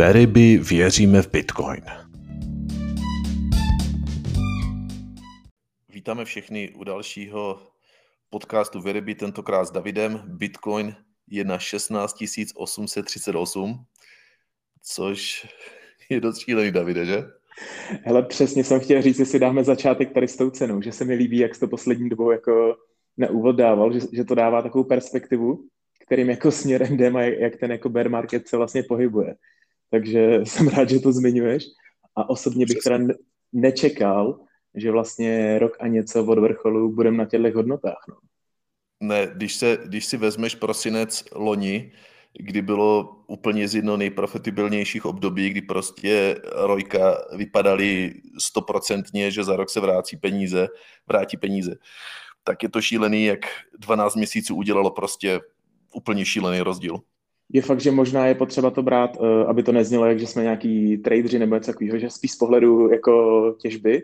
Veryby věříme v Bitcoin. Vítáme všechny u dalšího podcastu Veryby, tentokrát s Davidem. Bitcoin je na 16 838, což je dost šílený, Davide, že? Hele, přesně jsem chtěl říct, jestli dáme začátek tady s tou cenou, že se mi líbí, jak jsi to poslední dobou jako na úvod dával, že, že to dává takovou perspektivu, kterým jako směrem jdem a jak ten jako bear market se vlastně pohybuje. Takže jsem rád, že to zmiňuješ a osobně bych teda nečekal, že vlastně rok a něco od vrcholu budeme na těchto hodnotách. No. Ne, když, se, když si vezmeš prosinec loni, kdy bylo úplně z jedno nejprofitabilnějších období, kdy prostě Rojka vypadaly stoprocentně, že za rok se vrátí peníze, vrátí peníze, tak je to šílený, jak 12 měsíců udělalo prostě úplně šílený rozdíl. Je fakt, že možná je potřeba to brát, eh, aby to neznělo, jak že jsme nějaký tradeři nebo něco takového, že spíš z pohledu jako těžby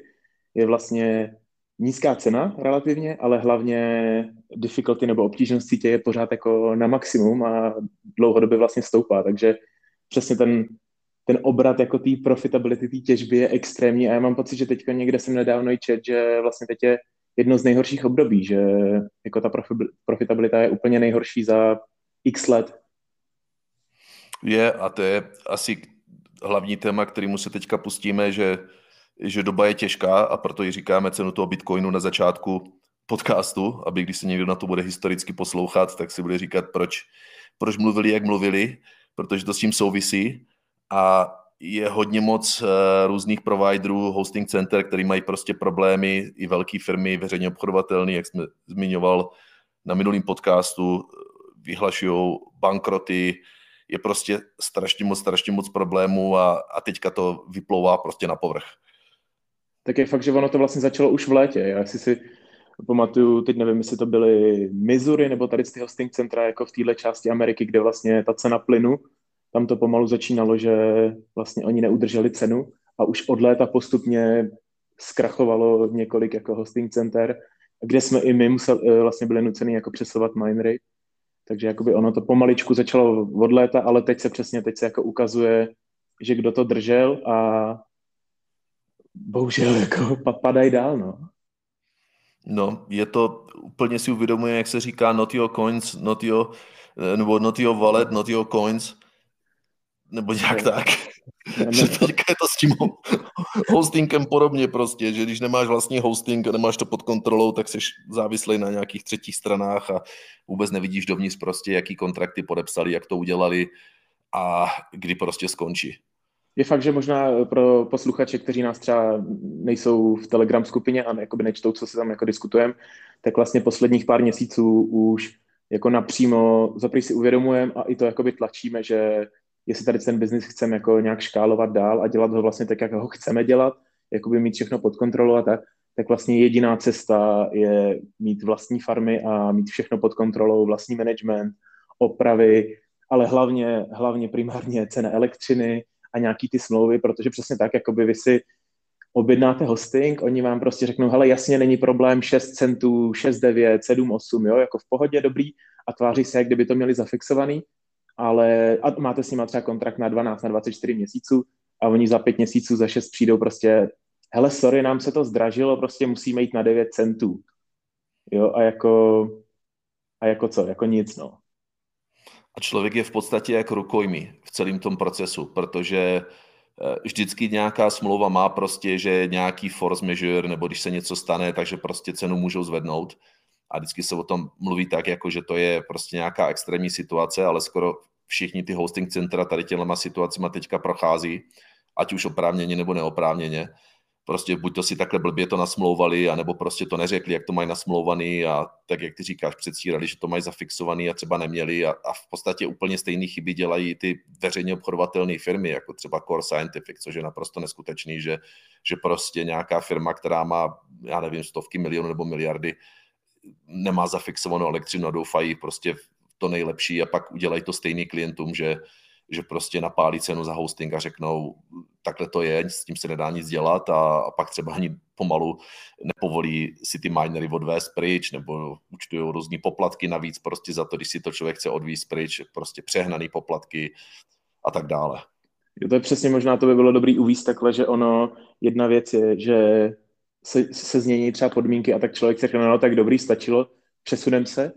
je vlastně nízká cena relativně, ale hlavně difficulty nebo obtížnost sítě je pořád jako na maximum a dlouhodobě vlastně stoupá, takže přesně ten, ten obrat jako té profitability, té těžby je extrémní a já mám pocit, že teďka někde jsem nedávno i čet, že vlastně teď je jedno z nejhorších období, že jako ta profitabilita je úplně nejhorší za x let. Je a to je asi hlavní téma, kterýmu se teďka pustíme, že že doba je těžká a proto ji říkáme cenu toho Bitcoinu na začátku podcastu, aby když se někdo na to bude historicky poslouchat, tak si bude říkat, proč, proč mluvili, jak mluvili, protože to s tím souvisí. A je hodně moc uh, různých providerů, hosting center, který mají prostě problémy, i velké firmy, veřejně obchodovatelné, jak jsme zmiňoval na minulém podcastu, vyhlašují bankroty, je prostě strašně moc, strašně moc problémů a, a teďka to vyplouvá prostě na povrch tak je fakt, že ono to vlastně začalo už v létě. Já si si pamatuju, teď nevím, jestli to byly Missouri nebo tady z ty hosting centra jako v téhle části Ameriky, kde vlastně ta cena plynu, tam to pomalu začínalo, že vlastně oni neudrželi cenu a už od léta postupně zkrachovalo několik jako hosting center, kde jsme i my museli, eh, vlastně byli nuceni jako přesovat minery. Takže jakoby ono to pomaličku začalo od léta, ale teď se přesně, teď se jako ukazuje, že kdo to držel a bohužel jako padají dál, no. No, je to, úplně si uvědomuje, jak se říká not your coins, not your, eh, nebo not your wallet, not your coins, nebo nějak ne. tak. Že teďka je to s tím hostingem podobně prostě, že když nemáš vlastní hosting a nemáš to pod kontrolou, tak jsi závislý na nějakých třetích stranách a vůbec nevidíš dovnitř prostě, jaký kontrakty podepsali, jak to udělali a kdy prostě skončí. Je fakt, že možná pro posluchače, kteří nás třeba nejsou v Telegram skupině a jakoby nečtou, co se tam jako diskutujeme, tak vlastně posledních pár měsíců už jako napřímo zaprý si uvědomujeme a i to jakoby tlačíme, že jestli tady ten biznis chceme jako nějak škálovat dál a dělat ho vlastně tak, jak ho chceme dělat, jakoby mít všechno pod kontrolou a tak, tak vlastně jediná cesta je mít vlastní farmy a mít všechno pod kontrolou, vlastní management, opravy, ale hlavně, hlavně primárně cena elektřiny, a nějaký ty smlouvy, protože přesně tak, jako by vy si objednáte hosting, oni vám prostě řeknou, hele, jasně, není problém 6 centů, 6, 9, 7, 8, jo, jako v pohodě, dobrý, a tváří se, jak kdyby to měli zafixovaný, ale a máte s nimi třeba kontrakt na 12, na 24 měsíců a oni za 5 měsíců, za 6 přijdou prostě, hele, sorry, nám se to zdražilo, prostě musíme jít na 9 centů. Jo, a jako, a jako co, jako nic, no. A člověk je v podstatě jako rukojmí v celém tom procesu, protože eh, vždycky nějaká smlouva má prostě, že nějaký force majeure, nebo když se něco stane, takže prostě cenu můžou zvednout. A vždycky se o tom mluví tak, jako že to je prostě nějaká extrémní situace, ale skoro všichni ty hosting centra tady těma situacemi teďka prochází, ať už oprávněně nebo neoprávněně. Prostě buď to si takhle blbě to nasmlouvali, anebo prostě to neřekli, jak to mají nasmlouvaný a tak, jak ty říkáš, předstírali, že to mají zafixovaný a třeba neměli a, a v podstatě úplně stejné chyby dělají ty veřejně obchodovatelné firmy, jako třeba Core Scientific, což je naprosto neskutečný, že, že prostě nějaká firma, která má, já nevím, stovky milionů nebo miliardy, nemá zafixovanou elektřinu a doufají prostě to nejlepší a pak udělají to stejný klientům, že, že prostě napálí cenu za hosting a řeknou, takhle to je, s tím se nedá nic dělat a, a pak třeba ani pomalu nepovolí si ty minery odvést pryč nebo účtují různý poplatky navíc prostě za to, když si to člověk chce odvízt pryč, prostě přehnaný poplatky a tak dále. Jo, to je přesně možná, to by bylo dobrý uvíct takhle, že ono, jedna věc je, že se, se změní třeba podmínky a tak člověk se řekne, no tak dobrý, stačilo, přesunem se,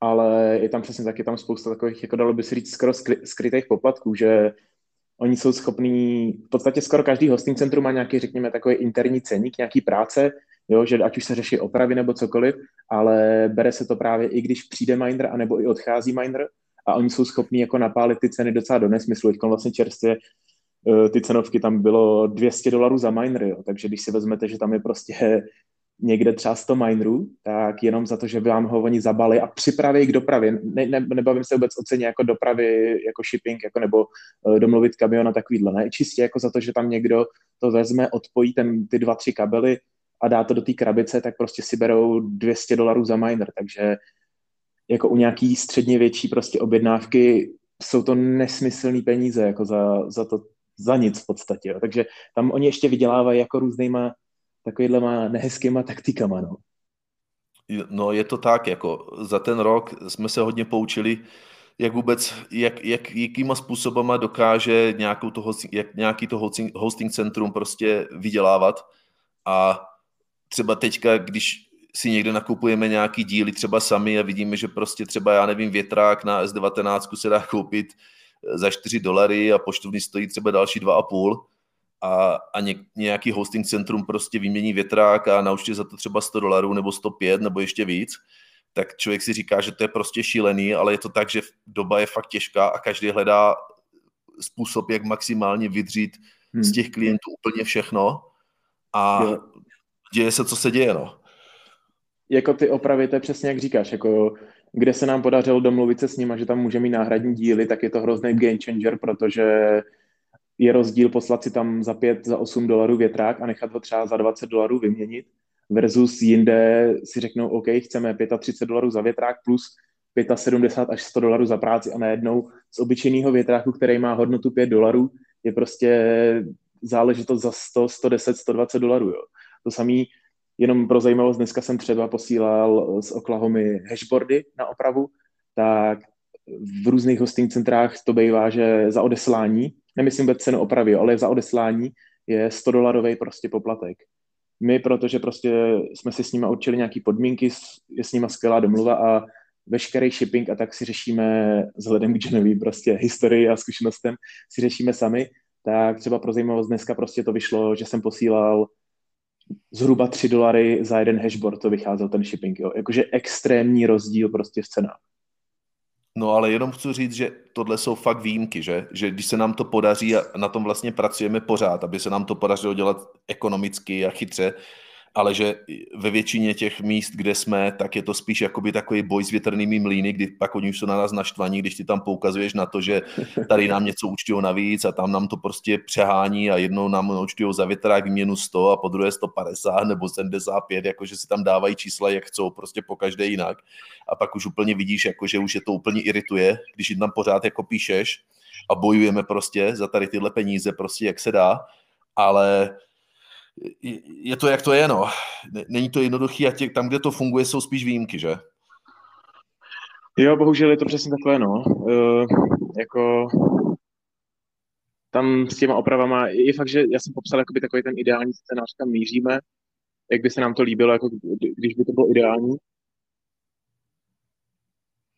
ale je tam přesně taky tam spousta takových, jako dalo by se říct, skoro skry, skrytých poplatků, že oni jsou schopní, v podstatě skoro každý hosting centrum má nějaký, řekněme, takový interní ceník, nějaký práce, jo, že ať už se řeší opravy nebo cokoliv, ale bere se to právě i když přijde miner, anebo i odchází miner a oni jsou schopní jako napálit ty ceny docela do nesmyslu. Teď vlastně čerstvě ty cenovky tam bylo 200 dolarů za miner, jo. takže když si vezmete, že tam je prostě někde třeba 100 minerů, tak jenom za to, že vám ho oni zabali a připraví k dopravě. Ne, ne, nebavím se vůbec o ceně jako dopravy, jako shipping, jako nebo uh, domluvit kamion a takovýhle. Ne, čistě jako za to, že tam někdo to vezme, odpojí ten, ty dva, tři kabely a dá to do té krabice, tak prostě si berou 200 dolarů za miner, takže jako u nějaký středně větší prostě objednávky jsou to nesmyslné peníze jako za, za to, za nic v podstatě. Jo. Takže tam oni ještě vydělávají jako různýma takovýhlema nehezkýma taktikama, no. No je to tak, jako za ten rok jsme se hodně poučili, jak vůbec, jak, jak, jakýma způsobama dokáže nějakou to hosting, jak nějaký to hosting, hosting centrum prostě vydělávat a třeba teďka, když si někde nakupujeme nějaký díly třeba sami a vidíme, že prostě třeba, já nevím, větrák na S19 se dá koupit za 4 dolary a poštovní stojí třeba další 2,5 a, a ně, nějaký hosting centrum prostě vymění větrák a naučí za to třeba 100 dolarů nebo 105 nebo ještě víc, tak člověk si říká, že to je prostě šílený, ale je to tak, že doba je fakt těžká a každý hledá způsob, jak maximálně vydřít hmm. z těch klientů úplně všechno a jo. děje se, co se děje, no. Jako ty opravy, to je přesně jak říkáš, jako kde se nám podařilo domluvit se s nimi, že tam může mít náhradní díly, tak je to hrozný game changer, protože je rozdíl poslat si tam za 5, za 8 dolarů větrák a nechat ho třeba za 20 dolarů vyměnit versus jinde si řeknou, OK, chceme 35 dolarů za větrák plus 75 až 100 dolarů za práci a najednou z obyčejného větráku, který má hodnotu 5 dolarů, je prostě záležitost za 100, 110, 120 dolarů. Jo. To samý, jenom pro zajímavost, dneska jsem třeba posílal z Oklahomy hashboardy na opravu, tak v různých hosting centrách to bývá, že za odeslání nemyslím vůbec cenu opravy, ale za odeslání je 100 dolarový prostě poplatek. My, protože prostě jsme si s nimi určili nějaké podmínky, je s nimi skvělá domluva a veškerý shipping a tak si řešíme vzhledem k Genový prostě historii a zkušenostem si řešíme sami, tak třeba pro zajímavost dneska prostě to vyšlo, že jsem posílal zhruba 3 dolary za jeden hashboard, to vycházel ten shipping, jo. Jakože extrémní rozdíl prostě v cenách. No ale jenom chci říct, že tohle jsou fakt výjimky, že? Že když se nám to podaří a na tom vlastně pracujeme pořád, aby se nám to podařilo dělat ekonomicky a chytře, ale že ve většině těch míst, kde jsme, tak je to spíš jakoby takový boj s větrnými mlýny, kdy pak oni už jsou na nás naštvaní, když ty tam poukazuješ na to, že tady nám něco účtují navíc a tam nám to prostě přehání a jednou nám účtují za větrák výměnu 100 a po druhé 150 nebo 75, jakože si tam dávají čísla, jak chcou, prostě po každé jinak. A pak už úplně vidíš, jako, že už je to úplně irituje, když jim tam pořád jako píšeš a bojujeme prostě za tady tyhle peníze, prostě jak se dá, ale je to, jak to je, no. Není to jednoduchý a tě, tam, kde to funguje, jsou spíš výjimky, že? Jo, bohužel je to přesně takové, no. Uh, jako tam s těma opravama, je fakt, že já jsem popsal jakoby takový ten ideální scénář, kam míříme, jak by se nám to líbilo, jako když by to bylo ideální.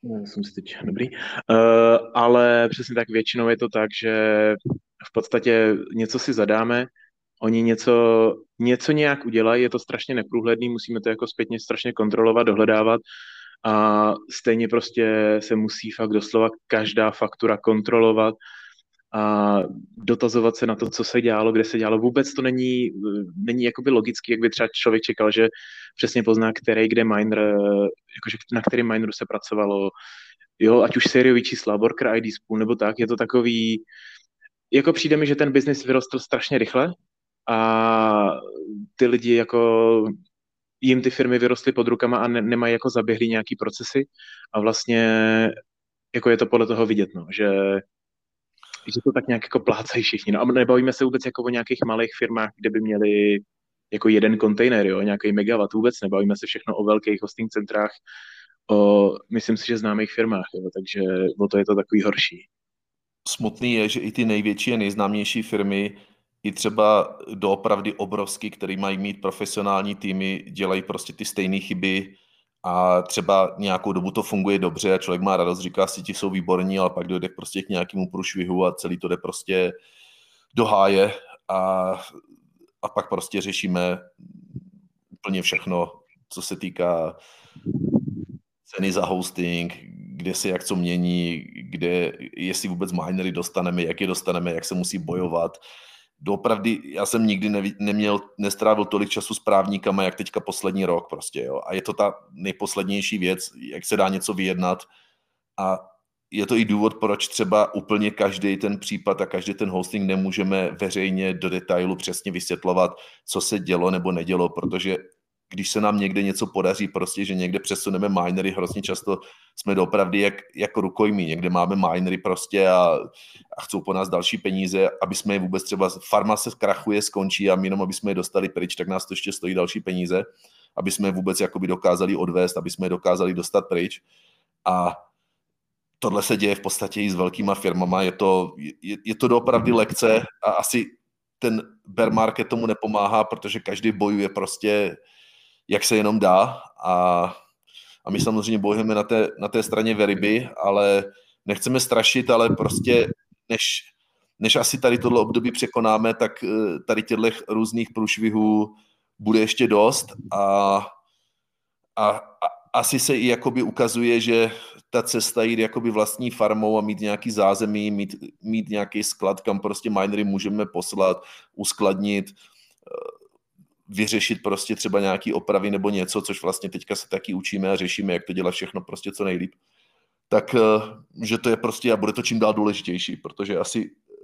Já jsem si teď dobrý. Uh, ale přesně tak většinou je to tak, že v podstatě něco si zadáme, oni něco, něco nějak udělají, je to strašně neprůhledný, musíme to jako zpětně strašně kontrolovat, dohledávat a stejně prostě se musí fakt doslova každá faktura kontrolovat a dotazovat se na to, co se dělalo, kde se dělalo. Vůbec to není, není jakoby logický, jak by třeba člověk čekal, že přesně pozná, který kde miner, jakože na kterém mineru se pracovalo, jo, ať už sériový čísla, worker ID spool nebo tak, je to takový, jako přijde mi, že ten biznis vyrostl strašně rychle a ty lidi jako jim ty firmy vyrostly pod rukama a ne, nemají jako zaběhlý nějaký procesy a vlastně jako je to podle toho vidět, no, že, že to tak nějak jako plácají všichni. No a nebavíme se vůbec jako o nějakých malých firmách, kde by měli jako jeden kontejner, jo, nějaký megawatt, vůbec nebavíme se všechno o velkých hosting centrách, o, myslím si, že známých firmách, jo, takže o to je to takový horší. smutný je, že i ty největší a nejznámější firmy, i třeba doopravdy obrovský, který mají mít profesionální týmy, dělají prostě ty stejné chyby a třeba nějakou dobu to funguje dobře a člověk má radost, říká si, ti jsou výborní, ale pak dojde prostě k nějakému průšvihu a celý to jde prostě do háje a, a pak prostě řešíme úplně všechno, co se týká ceny za hosting, kde se jak co mění, kde, jestli vůbec minery dostaneme, jak je dostaneme, jak se musí bojovat. Doopravdy, já jsem nikdy nevi, neměl, nestrávil tolik času s právníkama, jak teďka poslední rok prostě, jo. A je to ta nejposlednější věc, jak se dá něco vyjednat. A je to i důvod, proč třeba úplně každý ten případ a každý ten hosting nemůžeme veřejně do detailu přesně vysvětlovat, co se dělo nebo nedělo, protože když se nám někde něco podaří, prostě, že někde přesuneme minery, hrozně často jsme opravdy jak, jako rukojmí, někde máme minery prostě a, a chcou po nás další peníze, aby jsme je vůbec třeba, farma se krachuje, skončí a my jenom, aby jsme je dostali pryč, tak nás to ještě stojí další peníze, aby jsme je vůbec jakoby dokázali odvést, aby jsme je dokázali dostat pryč. A tohle se děje v podstatě i s velkýma firmama, je to, je, je to doopravdy lekce a asi ten bear market tomu nepomáhá, protože každý bojuje prostě jak se jenom dá. A, a my samozřejmě bojujeme na té, na té straně veryby, ale nechceme strašit, ale prostě než, než asi tady tohle období překonáme, tak eh, tady těchto různých průšvihů bude ještě dost. A, a, a asi se i jakoby ukazuje, že ta cesta jít jakoby vlastní farmou a mít nějaký zázemí, mít, mít nějaký sklad, kam prostě minery můžeme poslat, uskladnit, vyřešit prostě třeba nějaký opravy nebo něco, což vlastně teďka se taky učíme a řešíme, jak to dělat všechno prostě co nejlíp. Tak, eh, že to je prostě a bude to čím dál důležitější, protože asi eh,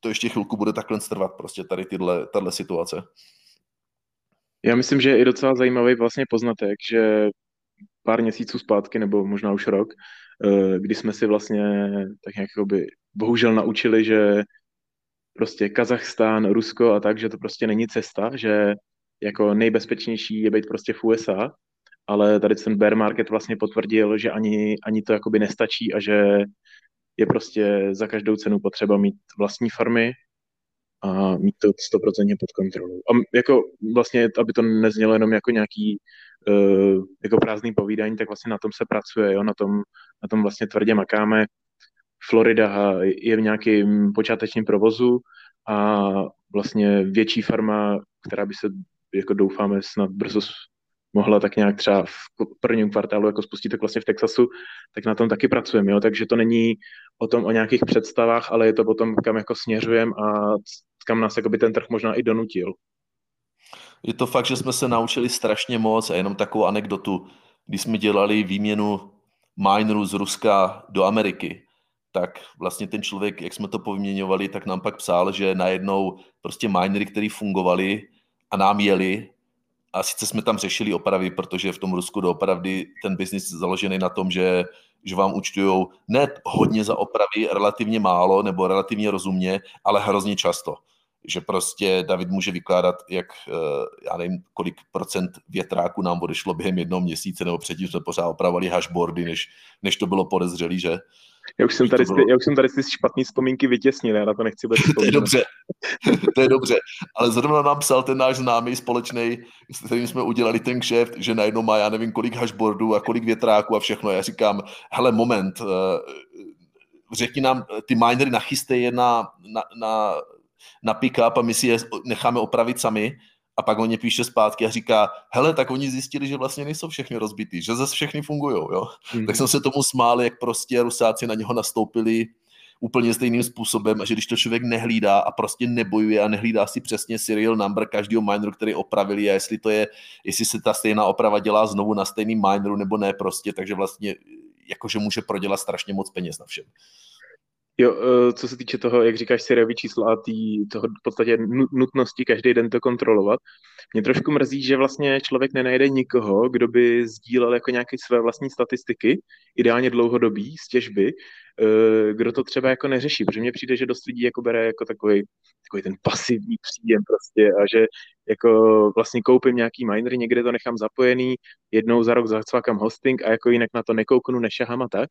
to ještě chvilku bude takhle trvat prostě tady tyhle, tahle situace. Já myslím, že je i docela zajímavý vlastně poznatek, že pár měsíců zpátky, nebo možná už rok, eh, kdy jsme si vlastně tak nějak bohužel naučili, že prostě Kazachstán, Rusko a tak, že to prostě není cesta, že jako nejbezpečnější je být prostě v USA, ale tady ten bear market vlastně potvrdil, že ani, ani to jakoby nestačí a že je prostě za každou cenu potřeba mít vlastní farmy a mít to stoprocentně pod kontrolou. A jako vlastně, aby to neznělo jenom jako nějaký uh, jako prázdný povídání, tak vlastně na tom se pracuje, jo? Na, tom, na tom vlastně tvrdě makáme. Florida je v nějakém počátečním provozu a vlastně větší farma, která by se, jako doufáme, snad brzo mohla tak nějak třeba v prvním kvartálu jako spustit tak vlastně v Texasu, tak na tom taky pracujeme, jo? takže to není o tom o nějakých představách, ale je to o tom, kam jako směřujeme a kam nás by ten trh možná i donutil. Je to fakt, že jsme se naučili strašně moc a jenom takovou anekdotu, když jsme dělali výměnu minerů z Ruska do Ameriky, tak vlastně ten člověk, jak jsme to povyměňovali, tak nám pak psal, že najednou prostě minery, které fungovaly a nám jeli, a sice jsme tam řešili opravy, protože v tom Rusku doopravdy ten biznis založený na tom, že, že vám účtují ne hodně za opravy, relativně málo nebo relativně rozumně, ale hrozně často že prostě David může vykládat, jak, eh, já nevím, kolik procent větráku nám odešlo během jednoho měsíce, nebo předtím jsme pořád opravovali hashboardy, než, než to bylo podezřelý, že? Já už jsem tady, bylo... já už jsem tady ty špatné vzpomínky vytěsnil, já na to nechci být To je dobře, to je dobře. Ale zrovna nám psal ten náš známý společný, s kterým jsme udělali ten kšeft, že najednou má, já nevím, kolik hashboardů a kolik větráků a všechno. Já říkám, hele, moment, eh, řekni nám, ty minery nachystej je na, na, na na pick-up a my si je necháme opravit sami a pak on mě píše zpátky a říká, hele, tak oni zjistili, že vlastně nejsou všechny rozbitý, že zase všechny fungují, jo. Mm. Tak jsem se tomu smál, jak prostě Rusáci na něho nastoupili úplně stejným způsobem a že když to člověk nehlídá a prostě nebojuje a nehlídá si přesně serial number každého mineru, který opravili a jestli to je, jestli se ta stejná oprava dělá znovu na stejným mineru nebo ne prostě, takže vlastně jakože může prodělat strašně moc peněz na všem. Jo, eh, co se týče toho, jak říkáš, sériový čísla a tý, toho v podstatě nutnosti každý den to kontrolovat, mě trošku mrzí, že vlastně člověk nenajde nikoho, kdo by sdílel jako nějaké své vlastní statistiky, ideálně dlouhodobý, z těžby, eh, kdo to třeba jako neřeší, protože mně přijde, že dost lidí jako bere jako takový, takový ten pasivní příjem prostě a že jako vlastně koupím nějaký minery, někde to nechám zapojený, jednou za rok zacvakám hosting a jako jinak na to nekouknu, nešahám a tak.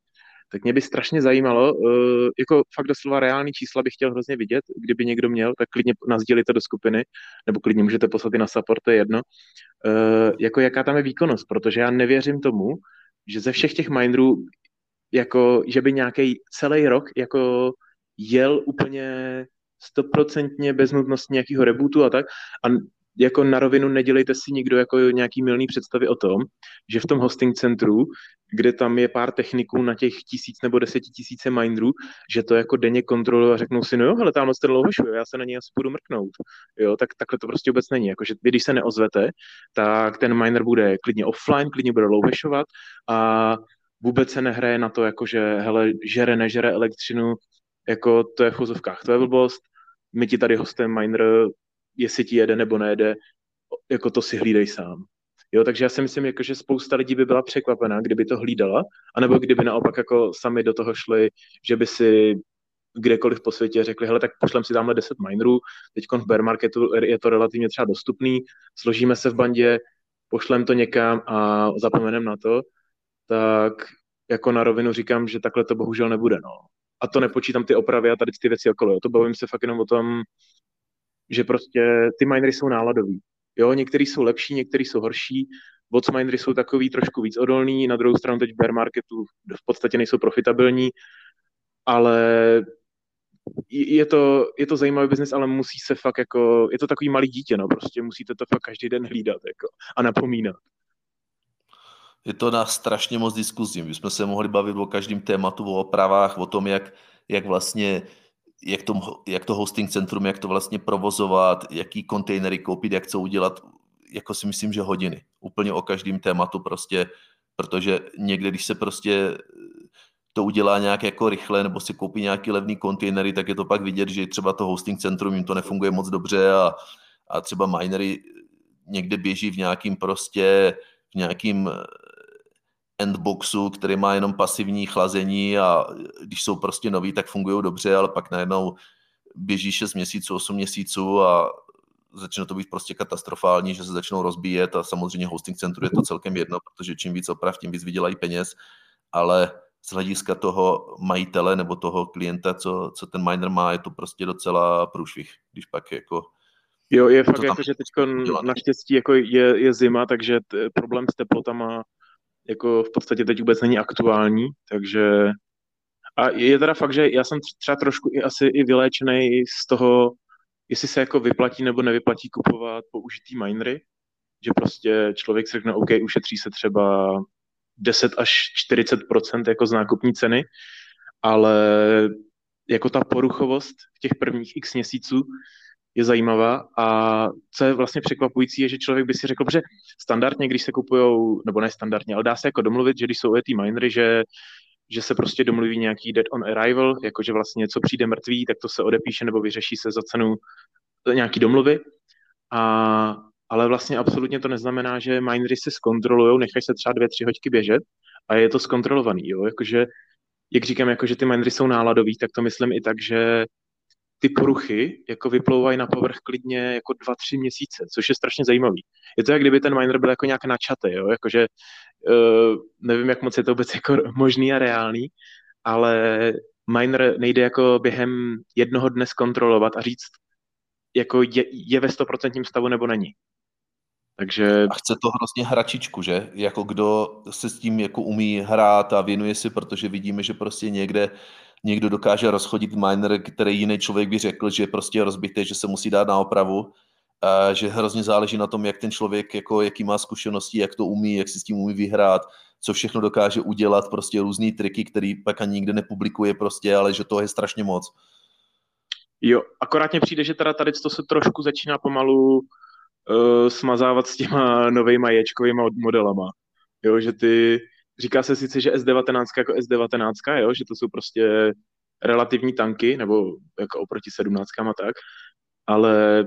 Tak mě by strašně zajímalo, uh, jako fakt doslova reální čísla bych chtěl hrozně vidět, kdyby někdo měl, tak klidně nazdílíte do skupiny, nebo klidně můžete poslat i na support, to je jedno, uh, jako jaká tam je výkonnost, protože já nevěřím tomu, že ze všech těch minderů, jako, že by nějaký celý rok jako jel úplně stoprocentně bez nutnosti nějakého rebootu a tak. A jako na rovinu nedělejte si nikdo jako nějaký milný představy o tom, že v tom hosting centru, kde tam je pár techniků na těch tisíc nebo desetitisíce minderů, že to jako denně kontrolují a řeknou si, no jo, ale tam ten louhošuje, já se na něj asi budu mrknout. Jo, tak takhle to prostě vůbec není. Jako, že vy, když se neozvete, tak ten miner bude klidně offline, klidně bude louhešovat a vůbec se nehraje na to, jako že hele, žere, nežere elektřinu, jako to je v chozovkách, to je blbost, my ti tady hostem miner jestli ti jede nebo nejede, jako to si hlídej sám. Jo, takže já si myslím, jako, že spousta lidí by byla překvapená, kdyby to hlídala, anebo kdyby naopak jako sami do toho šli, že by si kdekoliv po světě řekli, hele, tak pošlem si tamhle 10 minerů, teď v bear marketu je to relativně třeba dostupný, složíme se v bandě, pošlem to někam a zapomeneme na to, tak jako na rovinu říkám, že takhle to bohužel nebude, no. A to nepočítám ty opravy a tady ty věci okolo, jo. to bavím se fakt jenom o tom, že prostě ty minery jsou náladový. Jo, některý jsou lepší, některý jsou horší, bots minery jsou takový trošku víc odolný, na druhou stranu teď bear marketu v podstatě nejsou profitabilní, ale je to, je to zajímavý biznis, ale musí se fakt jako, je to takový malý dítě, no, prostě musíte to fakt každý den hlídat jako, a napomínat. Je to na strašně moc diskuzí. My jsme se mohli bavit o každém tématu, o opravách, o tom, jak, jak vlastně jak to, jak to hosting centrum, jak to vlastně provozovat, jaký kontejnery koupit, jak co udělat, jako si myslím, že hodiny. Úplně o každém tématu prostě, protože někde, když se prostě to udělá nějak jako rychle, nebo si koupí nějaký levný kontejnery, tak je to pak vidět, že třeba to hosting centrum jim to nefunguje moc dobře a, a třeba minery někde běží v nějakým prostě, v nějakým endboxu, který má jenom pasivní chlazení a když jsou prostě noví, tak fungují dobře, ale pak najednou běží 6 měsíců, 8 měsíců a začne to být prostě katastrofální, že se začnou rozbíjet a samozřejmě hosting centru je to celkem jedno, protože čím víc oprav, tím víc vydělají peněz, ale z hlediska toho majitele nebo toho klienta, co, co ten miner má, je to prostě docela průšvih, když pak jako Jo, je fakt jako, že teď naštěstí jako je, je zima, takže t- problém s teplotama jako v podstatě teď vůbec není aktuální, takže a je teda fakt, že já jsem třeba trošku i asi i vyléčený z toho, jestli se jako vyplatí nebo nevyplatí kupovat použitý minery, že prostě člověk si řekne, OK, ušetří se třeba 10 až 40% jako z nákupní ceny, ale jako ta poruchovost v těch prvních x měsíců je zajímavá a co je vlastně překvapující, je, že člověk by si řekl, že standardně, když se kupují, nebo ne standardně, ale dá se jako domluvit, že když jsou ty minery, že že se prostě domluví nějaký dead on arrival, jakože vlastně něco přijde mrtvý, tak to se odepíše nebo vyřeší se za cenu nějaký domluvy. A, ale vlastně absolutně to neznamená, že minery se zkontrolují, nechají se třeba dvě, tři hoďky běžet a je to zkontrolovaný, jo, jakože jak říkám, jako, že ty minery jsou náladový, tak to myslím i tak, že ty poruchy jako vyplouvají na povrch klidně jako dva, tři měsíce, což je strašně zajímavý. Je to, jak kdyby ten miner byl jako nějak načatý, jo? Jakože, uh, nevím, jak moc je to vůbec jako možný a reálný, ale miner nejde jako během jednoho dne zkontrolovat a říct, jako je, je ve 100% stavu nebo není. Takže... A chce to hrozně hračičku, že? Jako kdo se s tím jako umí hrát a věnuje si, protože vidíme, že prostě někde někdo dokáže rozchodit miner, který jiný člověk by řekl, že je prostě rozbitý, že se musí dát na opravu, a že hrozně záleží na tom, jak ten člověk, jako, jaký má zkušenosti, jak to umí, jak si s tím umí vyhrát, co všechno dokáže udělat, prostě různé triky, který pak ani nikde nepublikuje prostě, ale že to je strašně moc. Jo, akorát mě přijde, že teda tady to se trošku začíná pomalu uh, smazávat s těma novejma ječkovými modelama. Jo, že ty, Říká se sice, že S19 jako S19, jo, že to jsou prostě relativní tanky, nebo jako oproti 17 a tak, ale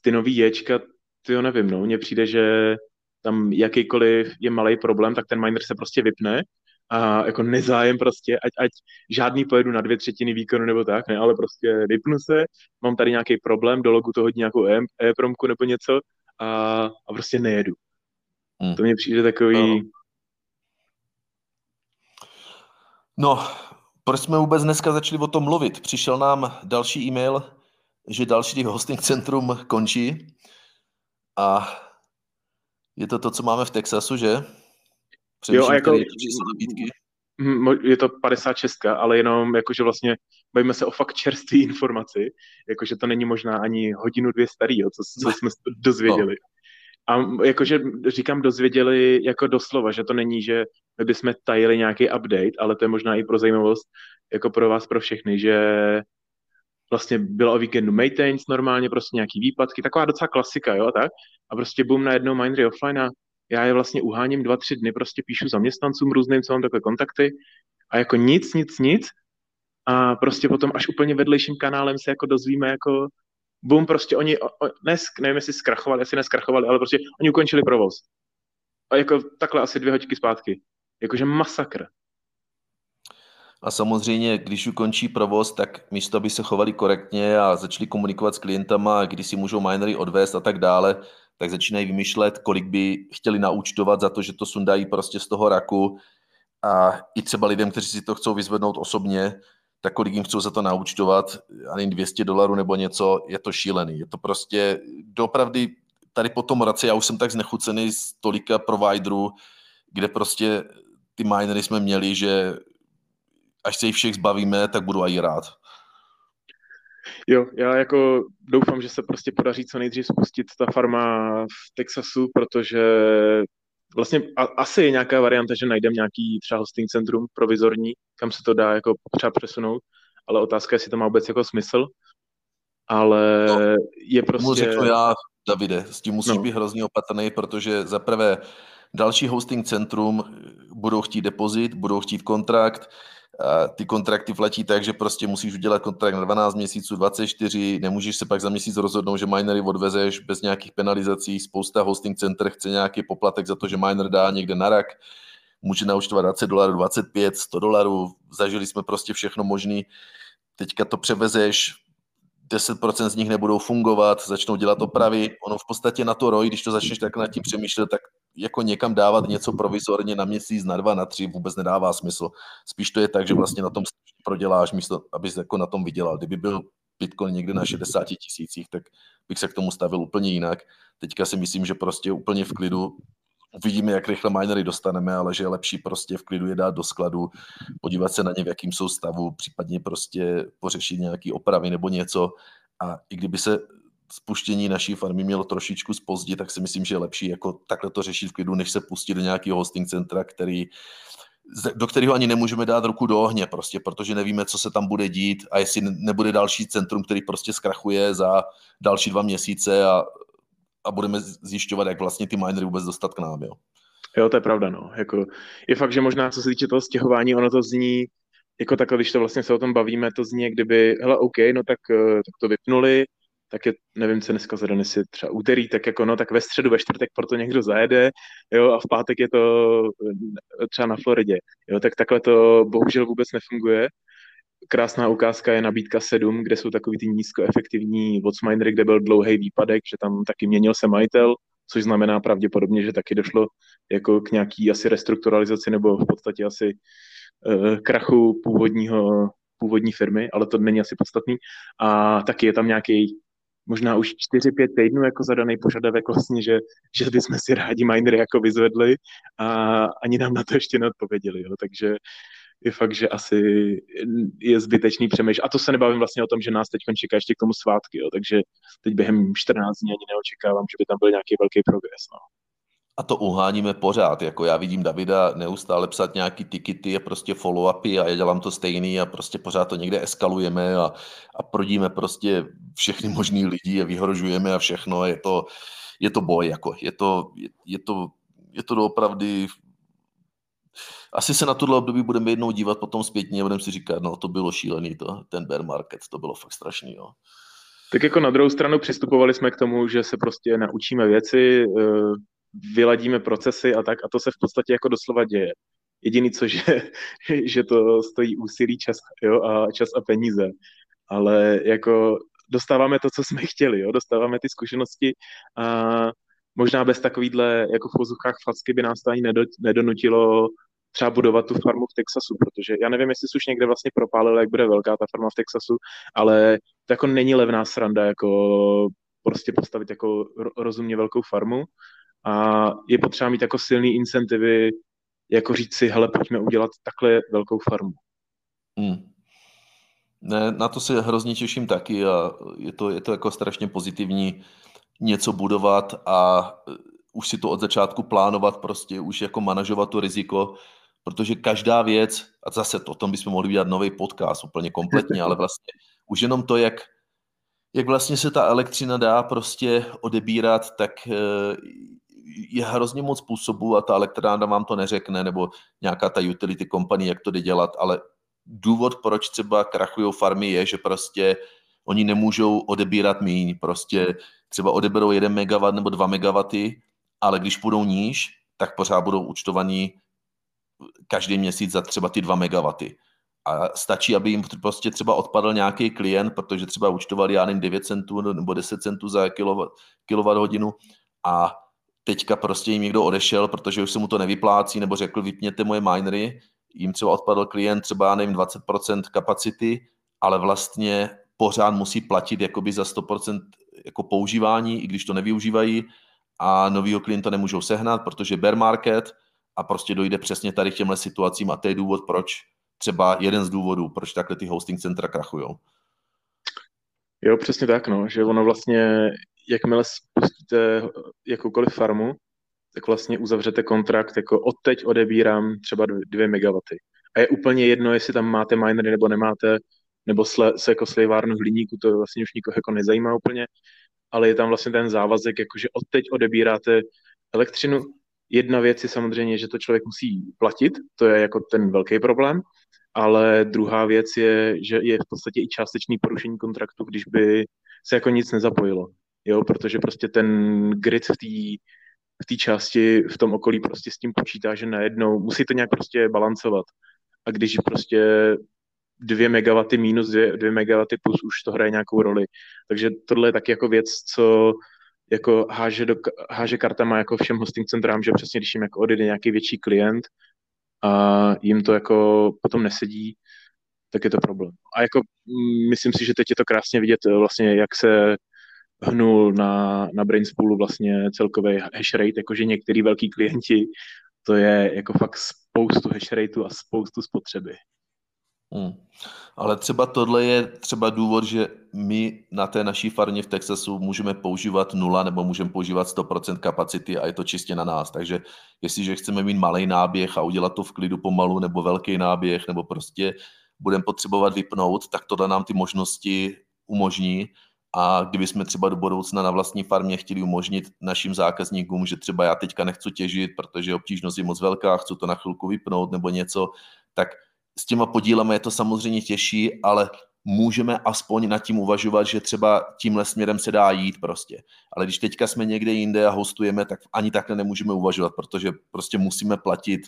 ty nový ječka, ty jo nevím, no, mně přijde, že tam jakýkoliv je malý problém, tak ten miner se prostě vypne a jako nezájem prostě, ať, ať žádný pojedu na dvě třetiny výkonu nebo tak, ne, ale prostě vypnu se, mám tady nějaký problém, do logu toho nějakou e-promku nebo něco a, a prostě nejedu. Hmm. To mně přijde takový, no No, proč jsme vůbec dneska začali o tom mluvit? Přišel nám další e-mail, že další hosting centrum končí a je to to, co máme v Texasu, že? jo, a jako, je to 56, ale jenom jakože vlastně bavíme se o fakt čerstvé informaci, jakože to není možná ani hodinu, dvě starý, jo, co, co jsme dozvěděli. No. A jakože říkám dozvěděli jako doslova, že to není, že my bychom tajili nějaký update, ale to je možná i pro zajímavost, jako pro vás, pro všechny, že vlastně bylo o víkendu maintenance normálně, prostě nějaký výpadky, taková docela klasika, jo, tak? A prostě boom na jednou Mindry offline a já je vlastně uháním dva, tři dny, prostě píšu zaměstnancům různým, co mám takové kontakty a jako nic, nic, nic a prostě potom až úplně vedlejším kanálem se jako dozvíme jako boom, prostě oni, o, o, nes, nevím, jestli zkrachovali, asi neskrachovali, ale prostě oni ukončili provoz. A jako takhle asi dvě hoďky zpátky. Jakože masakr. A samozřejmě, když ukončí provoz, tak místo, aby se chovali korektně a začali komunikovat s klientama, kdy si můžou minery odvést a tak dále, tak začínají vymýšlet, kolik by chtěli naúčtovat za to, že to sundají prostě z toho raku a i třeba lidem, kteří si to chcou vyzvednout osobně, tak kolik jim chcou za to naúčtovat, ani 200 dolarů nebo něco, je to šílený. Je to prostě dopravdy tady po tom roce, já už jsem tak znechucený z tolika providerů, kde prostě ty minery jsme měli, že až se jich všech zbavíme, tak budu i rád. Jo, já jako doufám, že se prostě podaří co nejdřív spustit ta farma v Texasu, protože vlastně a, asi je nějaká varianta, že najdeme nějaký třeba hosting centrum provizorní, kam se to dá jako třeba přesunout, ale otázka je, jestli to má vůbec jako smysl, ale no, je prostě... řeknu já, Davide, s tím musíš no. být hrozně opatrný, protože za prvé další hosting centrum budou chtít depozit, budou chtít kontrakt, ty kontrakty platí tak, že prostě musíš udělat kontrakt na 12 měsíců, 24, nemůžeš se pak za měsíc rozhodnout, že minery odvezeš bez nějakých penalizací, spousta hosting center chce nějaký poplatek za to, že miner dá někde na rak, může naučtovat 20 dolarů, 25, 100 dolarů, zažili jsme prostě všechno možný, teďka to převezeš, 10% z nich nebudou fungovat, začnou dělat opravy. Ono v podstatě na to roj, když to začneš tak nad tím přemýšlet, tak jako někam dávat něco provizorně na měsíc, na dva, na tři vůbec nedává smysl. Spíš to je tak, že vlastně na tom proděláš místo, abys jako na tom vydělal. Kdyby byl Bitcoin někde na 60 tisících, tak bych se k tomu stavil úplně jinak. Teďka si myslím, že prostě úplně v klidu uvidíme, jak rychle minery dostaneme, ale že je lepší prostě v klidu je dát do skladu, podívat se na ně, v jakým jsou stavu, případně prostě pořešit nějaký opravy nebo něco. A i kdyby se spuštění naší farmy mělo trošičku spozdit, tak si myslím, že je lepší jako takhle to řešit v klidu, než se pustit do nějakého hosting centra, který do kterého ani nemůžeme dát ruku do ohně, prostě, protože nevíme, co se tam bude dít a jestli nebude další centrum, který prostě zkrachuje za další dva měsíce a a budeme zjišťovat, jak vlastně ty minery vůbec dostat k nám, jo. Jo, to je pravda, no. Jako, je fakt, že možná, co se týče toho stěhování, ono to zní, jako takhle, když to vlastně se o tom bavíme, to zní, kdyby, hele, OK, no tak, eh, tak to vypnuli, tak je, nevím, co dneska za den, jestli třeba úterý, tak jako no, tak ve středu, ve čtvrtek proto někdo zajede, jo, a v pátek je to eh, třeba na Floridě, jo, tak takhle to bohužel vůbec nefunguje krásná ukázka je nabídka 7, kde jsou takový ty nízkoefektivní Watchminery, kde byl dlouhý výpadek, že tam taky měnil se majitel, což znamená pravděpodobně, že taky došlo jako k nějaký asi restrukturalizaci nebo v podstatě asi uh, krachu původního, původní firmy, ale to není asi podstatný. A taky je tam nějaký možná už 4-5 týdnů jako zadaný požadavek vlastně, že, že bychom si rádi minery jako vyzvedli a ani nám na to ještě neodpověděli. Jo. Takže je fakt, že asi je zbytečný přemýšlet. A to se nebavím vlastně o tom, že nás teď čeká ještě k tomu svátky, jo. takže teď během 14 dní ani neočekávám, že by tam byl nějaký velký progres. No. A to uháníme pořád, jako já vidím Davida neustále psat nějaký tikety a prostě follow-upy a já dělám to stejný a prostě pořád to někde eskalujeme a, a prodíme prostě všechny možný lidi a vyhrožujeme a všechno, je to, je to boj, jako je to, je, je to, je to doopravdy asi se na tohle období budeme jednou dívat potom zpětně a budeme si říkat, no to bylo šílený, to, ten bear market, to bylo fakt strašný. Jo. Tak jako na druhou stranu přistupovali jsme k tomu, že se prostě naučíme věci, eh, vyladíme procesy a tak a to se v podstatě jako doslova děje. Jediný co, že, že to stojí úsilí, čas, jo, a čas a peníze. Ale jako dostáváme to, co jsme chtěli, jo, dostáváme ty zkušenosti a možná bez takovýhle jako v pozůkách facky by nás to ani nedonutilo třeba budovat tu farmu v Texasu, protože já nevím, jestli jsi už někde vlastně propálil, jak bude velká ta farma v Texasu, ale to jako není levná sranda, jako prostě postavit jako rozumně velkou farmu a je potřeba mít jako silný incentivy, jako říct si, hele, pojďme udělat takhle velkou farmu. Hmm. Ne, na to se hrozně těším taky a je to, je to jako strašně pozitivní něco budovat a e, už si to od začátku plánovat prostě, už jako manažovat to riziko, protože každá věc, a zase to, o tom bychom mohli udělat nový podcast úplně kompletně, ale vlastně už jenom to, jak, jak vlastně se ta elektřina dá prostě odebírat, tak e, je hrozně moc způsobů a ta elektrárna vám to neřekne, nebo nějaká ta utility company, jak to jde dělat, ale důvod, proč třeba krachují farmy, je, že prostě oni nemůžou odebírat míň, prostě třeba odeberou 1 MW nebo 2 MW, ale když půjdou níž, tak pořád budou účtovaní každý měsíc za třeba ty 2 MW. A stačí, aby jim prostě třeba odpadl nějaký klient, protože třeba účtovali, já nevím, 9 centů nebo 10 centů za kilowatt hodinu a teďka prostě jim někdo odešel, protože už se mu to nevyplácí, nebo řekl, vypněte moje minery, jim třeba odpadl klient třeba, já nevím, 20% kapacity, ale vlastně pořád musí platit jakoby za 100% jako používání, i když to nevyužívají. A novýho klienta nemůžou sehnat, protože bear market a prostě dojde přesně tady k těmhle situacím. A to je důvod, proč třeba jeden z důvodů, proč takhle ty hosting centra krachují. Jo, přesně tak, no, že ono vlastně, jakmile spustíte jakoukoliv farmu, tak vlastně uzavřete kontrakt, jako odteď odebírám třeba 2 MW. A je úplně jedno, jestli tam máte minery nebo nemáte, nebo sle, se jako slivárnu hliníku, to vlastně už nikoho jako nezajímá úplně, ale je tam vlastně ten závazek, jakože odteď odebíráte elektřinu. Jedna věc je samozřejmě, že to člověk musí platit, to je jako ten velký problém, ale druhá věc je, že je v podstatě i částečný porušení kontraktu, když by se jako nic nezapojilo. Jo, protože prostě ten grid v té v té části v tom okolí prostě s tím počítá, že najednou musí to nějak prostě balancovat. A když prostě 2 MW minus 2, 2 MW plus už to hraje nějakou roli. Takže tohle je taky jako věc, co jako háže, do, háže kartama jako všem hosting centrám, že přesně když jim jako odjede nějaký větší klient a jim to jako potom nesedí, tak je to problém. A jako mm, myslím si, že teď je to krásně vidět vlastně, jak se hnul na, na Brainspoolu vlastně celkový hash rate, jakože některý velký klienti, to je jako fakt spoustu hash rateu a spoustu spotřeby. Hmm. Ale třeba tohle je třeba důvod, že my na té naší farmě v Texasu můžeme používat nula nebo můžeme používat 100% kapacity a je to čistě na nás. Takže jestliže chceme mít malý náběh a udělat to v klidu pomalu nebo velký náběh nebo prostě budeme potřebovat vypnout, tak tohle nám ty možnosti umožní a kdyby jsme třeba do budoucna na vlastní farmě chtěli umožnit našim zákazníkům, že třeba já teďka nechci těžit, protože obtížnost je moc velká, chci to na chvilku vypnout nebo něco, tak s těma podílemi je to samozřejmě těžší, ale můžeme aspoň nad tím uvažovat, že třeba tímhle směrem se dá jít prostě. Ale když teďka jsme někde jinde a hostujeme, tak ani takhle nemůžeme uvažovat, protože prostě musíme platit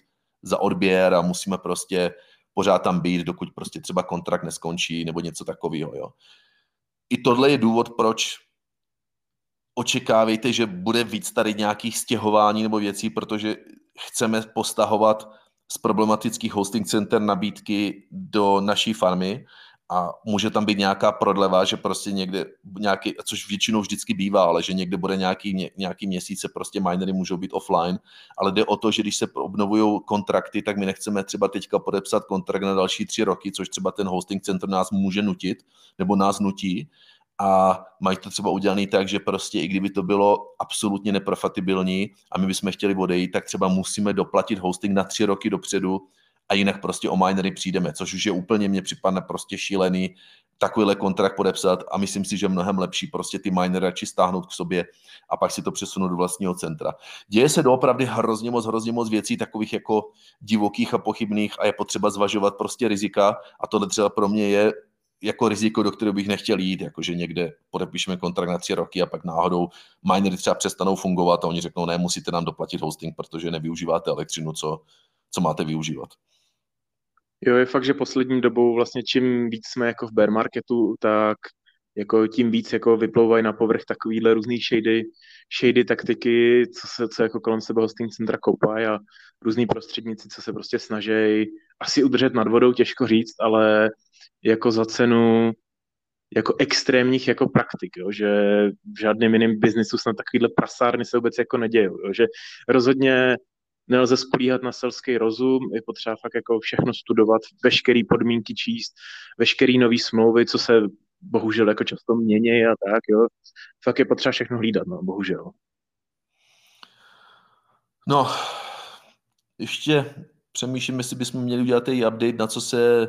za odběr a musíme prostě pořád tam být, dokud prostě třeba kontrakt neskončí nebo něco takového. Jo i tohle je důvod, proč očekávejte, že bude víc tady nějakých stěhování nebo věcí, protože chceme postahovat z problematických hosting center nabídky do naší farmy a může tam být nějaká prodleva, že prostě někde nějaký, což většinou vždycky bývá, ale že někde bude nějaký, nějaký měsíce, prostě minery můžou být offline, ale jde o to, že když se obnovují kontrakty, tak my nechceme třeba teďka podepsat kontrakt na další tři roky, což třeba ten hosting center nás může nutit, nebo nás nutí, a mají to třeba udělané tak, že prostě i kdyby to bylo absolutně neprofatibilní a my bychom chtěli odejít, tak třeba musíme doplatit hosting na tři roky dopředu, a jinak prostě o minery přijdeme, což už je úplně, mně připadne prostě šílený takovýhle kontrakt podepsat a myslím si, že mnohem lepší prostě ty minery radši stáhnout k sobě a pak si to přesunout do vlastního centra. Děje se doopravdy hrozně moc, hrozně moc věcí takových jako divokých a pochybných a je potřeba zvažovat prostě rizika a tohle třeba pro mě je jako riziko, do kterého bych nechtěl jít, jakože někde podepíšeme kontrakt na tři roky a pak náhodou minery třeba přestanou fungovat a oni řeknou, ne, musíte nám doplatit hosting, protože nevyužíváte elektřinu, co, co máte využívat. Jo, je fakt, že poslední dobou vlastně čím víc jsme jako v bear marketu, tak jako tím víc jako vyplouvají na povrch takovýhle různý shady, shady taktiky, co se co jako kolem sebe hosting centra koupají a různý prostředníci, co se prostě snaží asi udržet nad vodou, těžko říct, ale jako za cenu jako extrémních jako praktik, jo, že v žádném jiném biznisu snad takovýhle prasárny se vůbec jako nedějí, jo, že rozhodně nelze spolíhat na selský rozum, je potřeba fakt jako všechno studovat, veškeré podmínky číst, veškeré nové smlouvy, co se bohužel jako často mění a tak, jo. Fakt je potřeba všechno hlídat, no, bohužel. No, ještě přemýšlím, jestli bychom měli udělat i update, na co se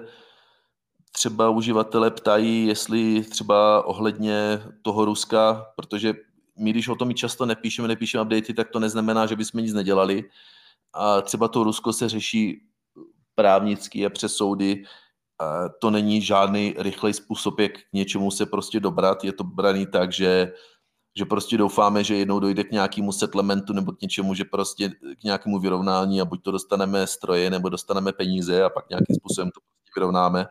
třeba uživatelé ptají, jestli třeba ohledně toho Ruska, protože my, když o tom často nepíšeme, nepíšeme updaty, tak to neznamená, že bychom nic nedělali. A třeba to Rusko se řeší právnicky a přes soudy. A to není žádný rychlej způsob, jak k něčemu se prostě dobrat. Je to braný tak, že, že prostě doufáme, že jednou dojde k nějakému settlementu nebo k něčemu, že prostě k nějakému vyrovnání a buď to dostaneme stroje nebo dostaneme peníze a pak nějakým způsobem to prostě vyrovnáme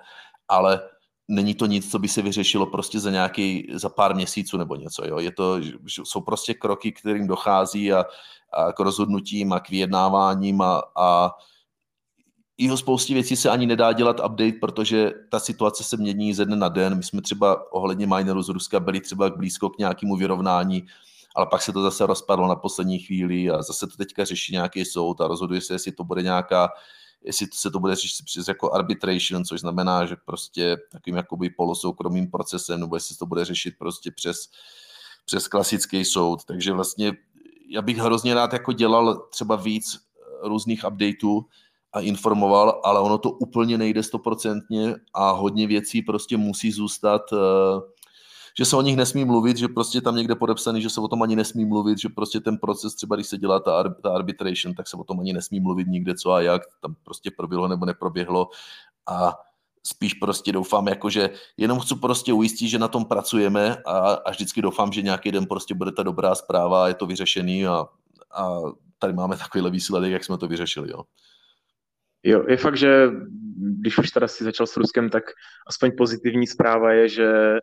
ale není to nic, co by se vyřešilo prostě za nějaký, za pár měsíců nebo něco. Jo? Je to, jsou prostě kroky, kterým dochází a, a k rozhodnutím a k vyjednáváním a, a i o spoustě věcí se ani nedá dělat update, protože ta situace se mění ze dne na den. My jsme třeba ohledně minerů z Ruska byli třeba blízko k nějakému vyrovnání, ale pak se to zase rozpadlo na poslední chvíli a zase to teďka řeší nějaký soud a rozhoduje se, jestli to bude nějaká jestli se to bude řešit přes jako arbitration, což znamená, že prostě takovým jakoby polosoukromým procesem, nebo jestli to bude řešit prostě přes, přes klasický soud. Takže vlastně já bych hrozně rád jako dělal třeba víc různých updateů a informoval, ale ono to úplně nejde stoprocentně a hodně věcí prostě musí zůstat uh, že se o nich nesmí mluvit, že prostě tam někde podepsaný, že se o tom ani nesmí mluvit, že prostě ten proces, třeba když se dělá ta, ar- ta arbitration, tak se o tom ani nesmí mluvit nikde co a jak, tam prostě proběhlo nebo neproběhlo a spíš prostě doufám, jako že jenom chci prostě ujistit, že na tom pracujeme a, a vždycky doufám, že nějaký den prostě bude ta dobrá zpráva je to vyřešený a, a tady máme takovýhle výsledek, jak jsme to vyřešili, jo. Jo, je fakt, že když už teda si začal s Ruskem, tak aspoň pozitivní zpráva je, že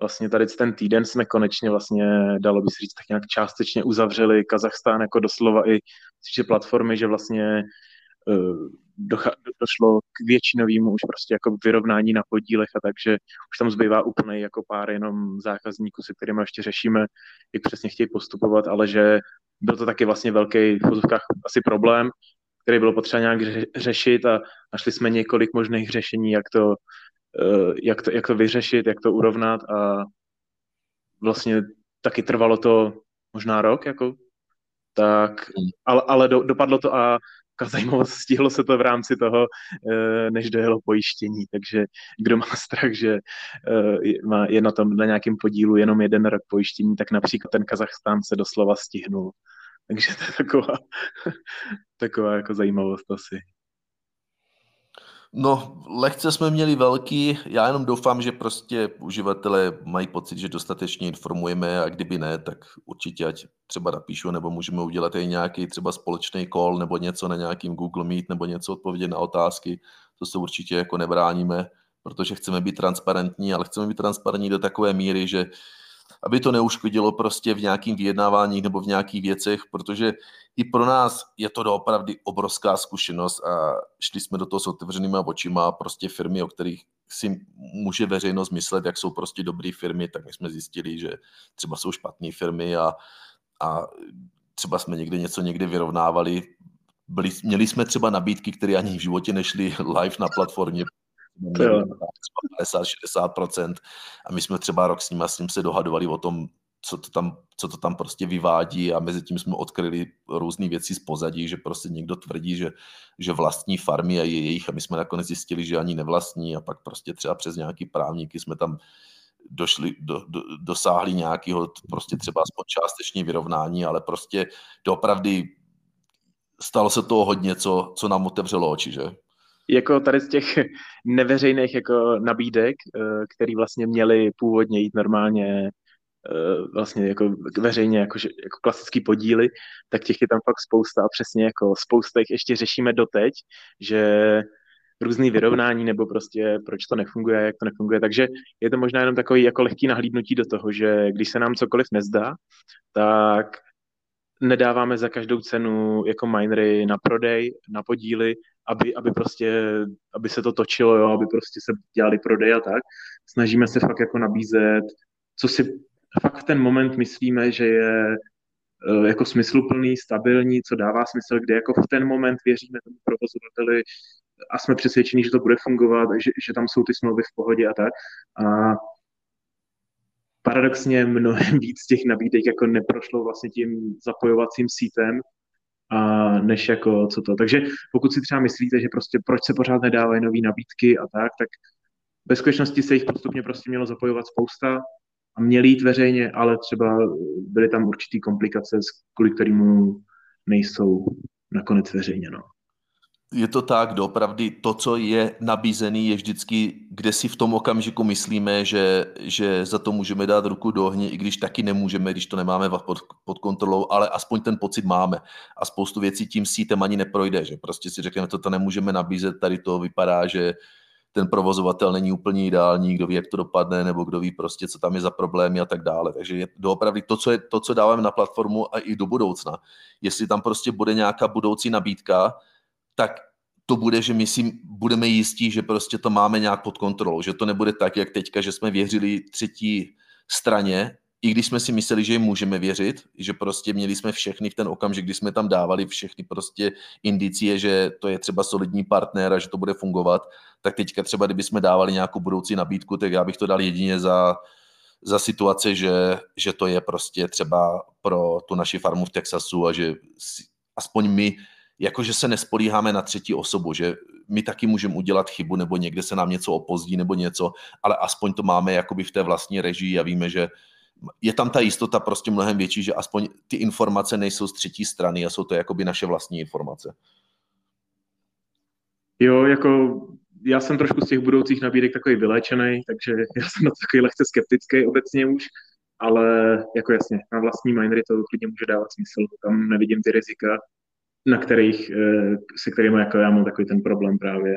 vlastně tady ten týden jsme konečně vlastně, dalo by se říct, tak nějak částečně uzavřeli Kazachstán jako doslova i týče platformy, že vlastně uh, došlo k většinovému už prostě jako vyrovnání na podílech a takže už tam zbývá úplně jako pár jenom zákazníků, se kterými ještě řešíme, jak přesně chtějí postupovat, ale že byl to taky vlastně velký v asi problém, který bylo potřeba nějak řešit a našli jsme několik možných řešení, jak to Eh, jak to, jak to vyřešit, jak to urovnat a vlastně taky trvalo to možná rok, jako, tak, hmm. ale, ale do, dopadlo to a zajímavost, stihlo se to v rámci toho, eh, než dojelo pojištění, takže kdo má strach, že eh, je na tom na nějakém podílu jenom jeden rok pojištění, tak například ten Kazachstán se doslova stihnul. Takže to je taková, taková jako zajímavost asi. No, lehce jsme měli velký, já jenom doufám, že prostě uživatelé mají pocit, že dostatečně informujeme a kdyby ne, tak určitě ať třeba napíšu, nebo můžeme udělat i nějaký třeba společný call nebo něco na nějakým Google Meet nebo něco odpovědět na otázky, to se určitě jako nebráníme, protože chceme být transparentní, ale chceme být transparentní do takové míry, že aby to neuškodilo prostě v nějakým vyjednávání nebo v nějakých věcech, protože i pro nás je to doopravdy obrovská zkušenost a šli jsme do toho s otevřenýma očima, prostě firmy, o kterých si může veřejnost myslet, jak jsou prostě dobré firmy, tak my jsme zjistili, že třeba jsou špatné firmy a, a třeba jsme někde něco někde vyrovnávali. Byli, měli jsme třeba nabídky, které ani v životě nešly live na platformě, 50-60% a my jsme třeba rok s ním a s ním se dohadovali o tom, co to, tam, co to tam prostě vyvádí. A mezi tím jsme odkryli různé věci z pozadí, že prostě někdo tvrdí, že, že vlastní farmy a je jejich. A my jsme nakonec zjistili, že ani nevlastní. A pak prostě třeba přes nějaký právníky jsme tam došli, do, do, dosáhli nějakého prostě třeba aspoň částečně vyrovnání, ale prostě doopravdy stalo se toho hodně, co, co nám otevřelo oči, že? Jako tady z těch neveřejných jako nabídek, eh, který vlastně měli původně jít normálně eh, vlastně jako veřejně jako, jako klasický podíly, tak těch je tam fakt spousta a přesně jako spousta jich ještě řešíme doteď, že různý vyrovnání nebo prostě proč to nefunguje, jak to nefunguje. Takže je to možná jenom takový jako lehký nahlídnutí do toho, že když se nám cokoliv nezdá, tak nedáváme za každou cenu jako minery na prodej, na podíly, aby, aby prostě, aby se to točilo, jo, aby prostě se dělali prodej a tak. Snažíme se fakt jako nabízet, co si fakt v ten moment myslíme, že je Eh, jako smysluplný, stabilní, co dává smysl, kde jako v ten moment věříme tomu provozovateli a jsme přesvědčeni, že to bude fungovat, že, že tam jsou ty smlouvy v pohodě a tak. A paradoxně mnohem víc těch nabídek jako neprošlo vlastně tím zapojovacím sítem, a než jako co to. Takže pokud si třeba myslíte, že prostě proč se pořád nedávají nové nabídky a tak, tak ve skutečnosti se jich postupně prostě mělo zapojovat spousta a měli jít veřejně, ale třeba byly tam určitý komplikace, kvůli kterému nejsou nakonec veřejně. No. Je to tak, doopravdy to, co je nabízený, je vždycky, kde si v tom okamžiku myslíme, že, že za to můžeme dát ruku do ohně, i když taky nemůžeme, když to nemáme pod, pod kontrolou, ale aspoň ten pocit máme. A spoustu věcí tím sítem ani neprojde, že prostě si řekneme, to nemůžeme nabízet, tady to vypadá, že ten provozovatel není úplně ideální, kdo ví, jak to dopadne, nebo kdo ví prostě, co tam je za problémy a tak dále. Takže je doopravdy to, co, je, to, co dáváme na platformu a i do budoucna. Jestli tam prostě bude nějaká budoucí nabídka, tak to bude, že my si budeme jistí, že prostě to máme nějak pod kontrolou, že to nebude tak, jak teďka, že jsme věřili třetí straně i když jsme si mysleli, že jim můžeme věřit, že prostě měli jsme všechny v ten okamžik, kdy jsme tam dávali všechny prostě indicie, že to je třeba solidní partner a že to bude fungovat, tak teďka třeba, kdyby jsme dávali nějakou budoucí nabídku, tak já bych to dal jedině za, za situace, že, že to je prostě třeba pro tu naši farmu v Texasu a že aspoň my jakože se nespolíháme na třetí osobu, že my taky můžeme udělat chybu nebo někde se nám něco opozdí nebo něco, ale aspoň to máme jakoby v té vlastní režii a víme, že je tam ta jistota prostě mnohem větší, že aspoň ty informace nejsou z třetí strany a jsou to jakoby naše vlastní informace. Jo, jako já jsem trošku z těch budoucích nabídek takový vyléčený, takže já jsem na to takový lehce skeptický obecně už, ale jako jasně, na vlastní minery to klidně může dávat smysl, tam nevidím ty rizika, na kterých, eh, se kterými jako já mám takový ten problém právě.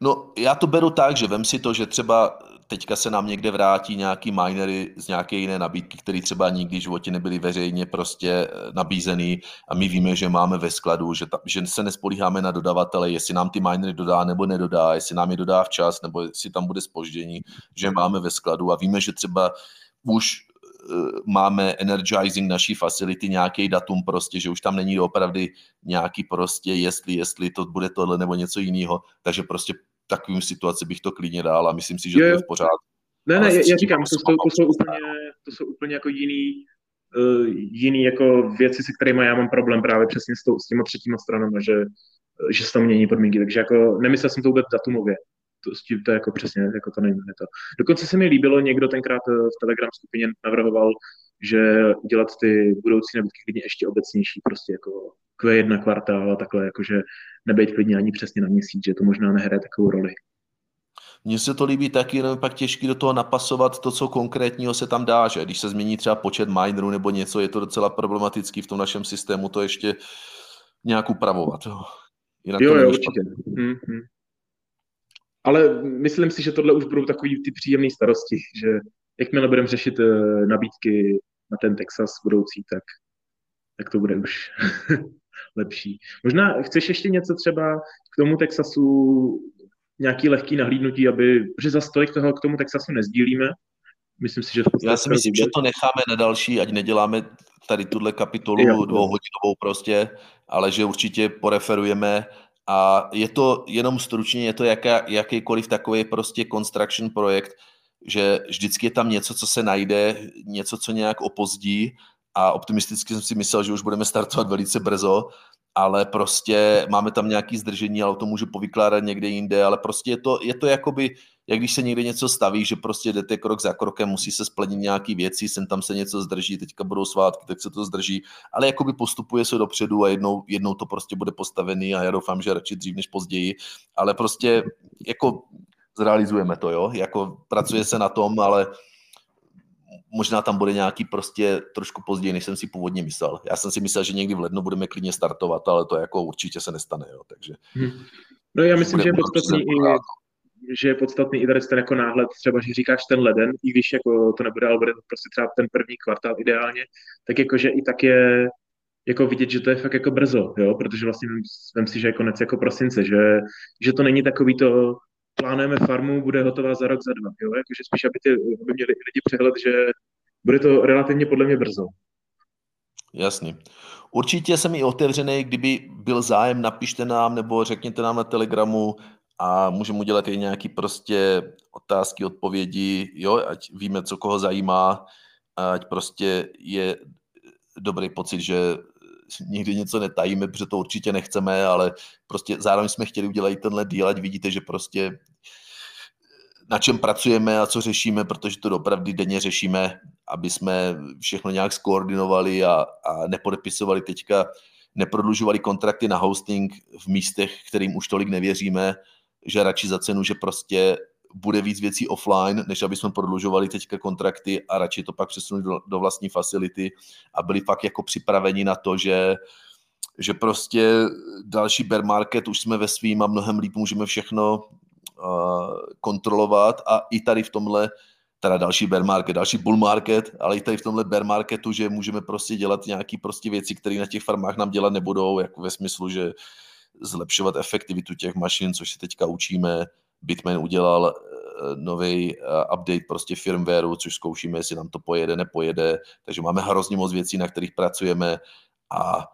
No, já to beru tak, že vem si to, že třeba teďka se nám někde vrátí nějaký minery z nějaké jiné nabídky, které třeba nikdy v životě nebyly veřejně prostě eh, nabízený a my víme, že máme ve skladu, že, ta, že se nespolíháme na dodavatele, jestli nám ty minery dodá nebo nedodá, jestli nám je dodá včas nebo jestli tam bude spoždění, že máme ve skladu a víme, že třeba už máme energizing naší facility, nějaký datum prostě, že už tam není opravdu nějaký prostě, jestli, jestli to bude tohle nebo něco jiného, takže prostě takovým situaci bych to klidně dal a myslím si, že je, to je v pořádku. Ne, ne, já říkám, to, to, to, jsou úplně, to jsou úplně jako jiný, uh, jiný jako věci, se kterými já mám problém právě přesně s, tou, s těma třetíma stranama, že, že se tam mění podmínky, takže jako nemyslel jsem to vůbec datumově. To, s tím to je jako přesně, jako to není to. Dokonce se mi líbilo, někdo tenkrát eh, v Telegram skupině navrhoval, že udělat ty budoucí nabídky klidně ještě obecnější, prostě jako Q1 kvartál a takhle, jakože nebejt klidně ani přesně na měsíc, že to možná nehraje takovou roli. Mně se to líbí taky, jenom pak těžký do toho napasovat to, co konkrétního se tam dá, že když se změní třeba počet minerů nebo něco, je to docela problematický v tom našem systému to ještě nějak upravovat. Jinak jo, jo, určitě. Mm-hmm. Ale myslím si, že tohle už budou takový ty příjemné starosti, že jakmile budeme řešit uh, nabídky na ten Texas budoucí, tak, tak to bude už lepší. Možná chceš ještě něco třeba k tomu Texasu, nějaký lehký nahlídnutí, aby, že za stolik toho k tomu Texasu nezdílíme. Myslím si, že Já si myslím, že to necháme na další, ať neděláme tady tuhle kapitolu jo, dvouhodinovou prostě, ale že určitě poreferujeme a je to jenom stručně, je to jaká, jakýkoliv takový prostě construction projekt, že vždycky je tam něco, co se najde, něco, co nějak opozdí. A optimisticky jsem si myslel, že už budeme startovat velice brzo, ale prostě máme tam nějaký zdržení, ale to můžu povykládat někde jinde, ale prostě je to, je to jakoby, jak když se někde něco staví, že prostě jdete krok za krokem, musí se splnit nějaký věci, sem tam se něco zdrží, teďka budou svátky, tak se to zdrží, ale jakoby postupuje se dopředu a jednou, jednou to prostě bude postavený a já doufám, že radši dřív než později, ale prostě jako zrealizujeme to, jo, jako pracuje se na tom, ale možná tam bude nějaký prostě trošku později, než jsem si původně myslel. Já jsem si myslel, že někdy v lednu budeme klidně startovat, ale to jako určitě se nestane, jo, takže... Hmm. No já myslím, že je podstatný i, že je podstatný i tady ten jako náhled, třeba, že říkáš ten leden, i když jako to nebude, ale bude to prostě třeba ten první kvartál ideálně, tak jakože i tak je jako vidět, že to je fakt jako brzo, jo, protože vlastně vem si, že je konec jako prosince, že, že to není takový to, plánujeme farmu, bude hotová za rok, za dva, jo, jakože spíš, aby, ty, aby měli lidi přehled, že bude to relativně podle mě brzo. Jasný. Určitě jsem i otevřený, kdyby byl zájem, napište nám nebo řekněte nám na Telegramu a můžeme udělat i nějaký prostě otázky, odpovědi, jo, ať víme, co koho zajímá, ať prostě je dobrý pocit, že nikdy něco netajíme, protože to určitě nechceme, ale prostě zároveň jsme chtěli udělat tenhle díl, ať vidíte, že prostě na čem pracujeme a co řešíme, protože to opravdu denně řešíme, aby jsme všechno nějak skoordinovali a, a nepodepisovali teďka, neprodlužovali kontrakty na hosting v místech, kterým už tolik nevěříme, že radši za cenu, že prostě bude víc věcí offline, než aby jsme prodlužovali teďka kontrakty a radši to pak přesunuli do, do vlastní facility a byli fakt jako připraveni na to, že že prostě další bear market už jsme ve svým a mnohem líp můžeme všechno uh, kontrolovat. A i tady v tomhle teda další bear market, další bull market, ale i tady v tomhle bear marketu, že můžeme prostě dělat nějaké prostě věci, které na těch farmách nám dělat nebudou, jako ve smyslu, že zlepšovat efektivitu těch mašin, což se teďka učíme, Bitmain udělal eh, nový eh, update prostě firmwareu, což zkoušíme, jestli nám to pojede, nepojede, takže máme hrozně moc věcí, na kterých pracujeme. A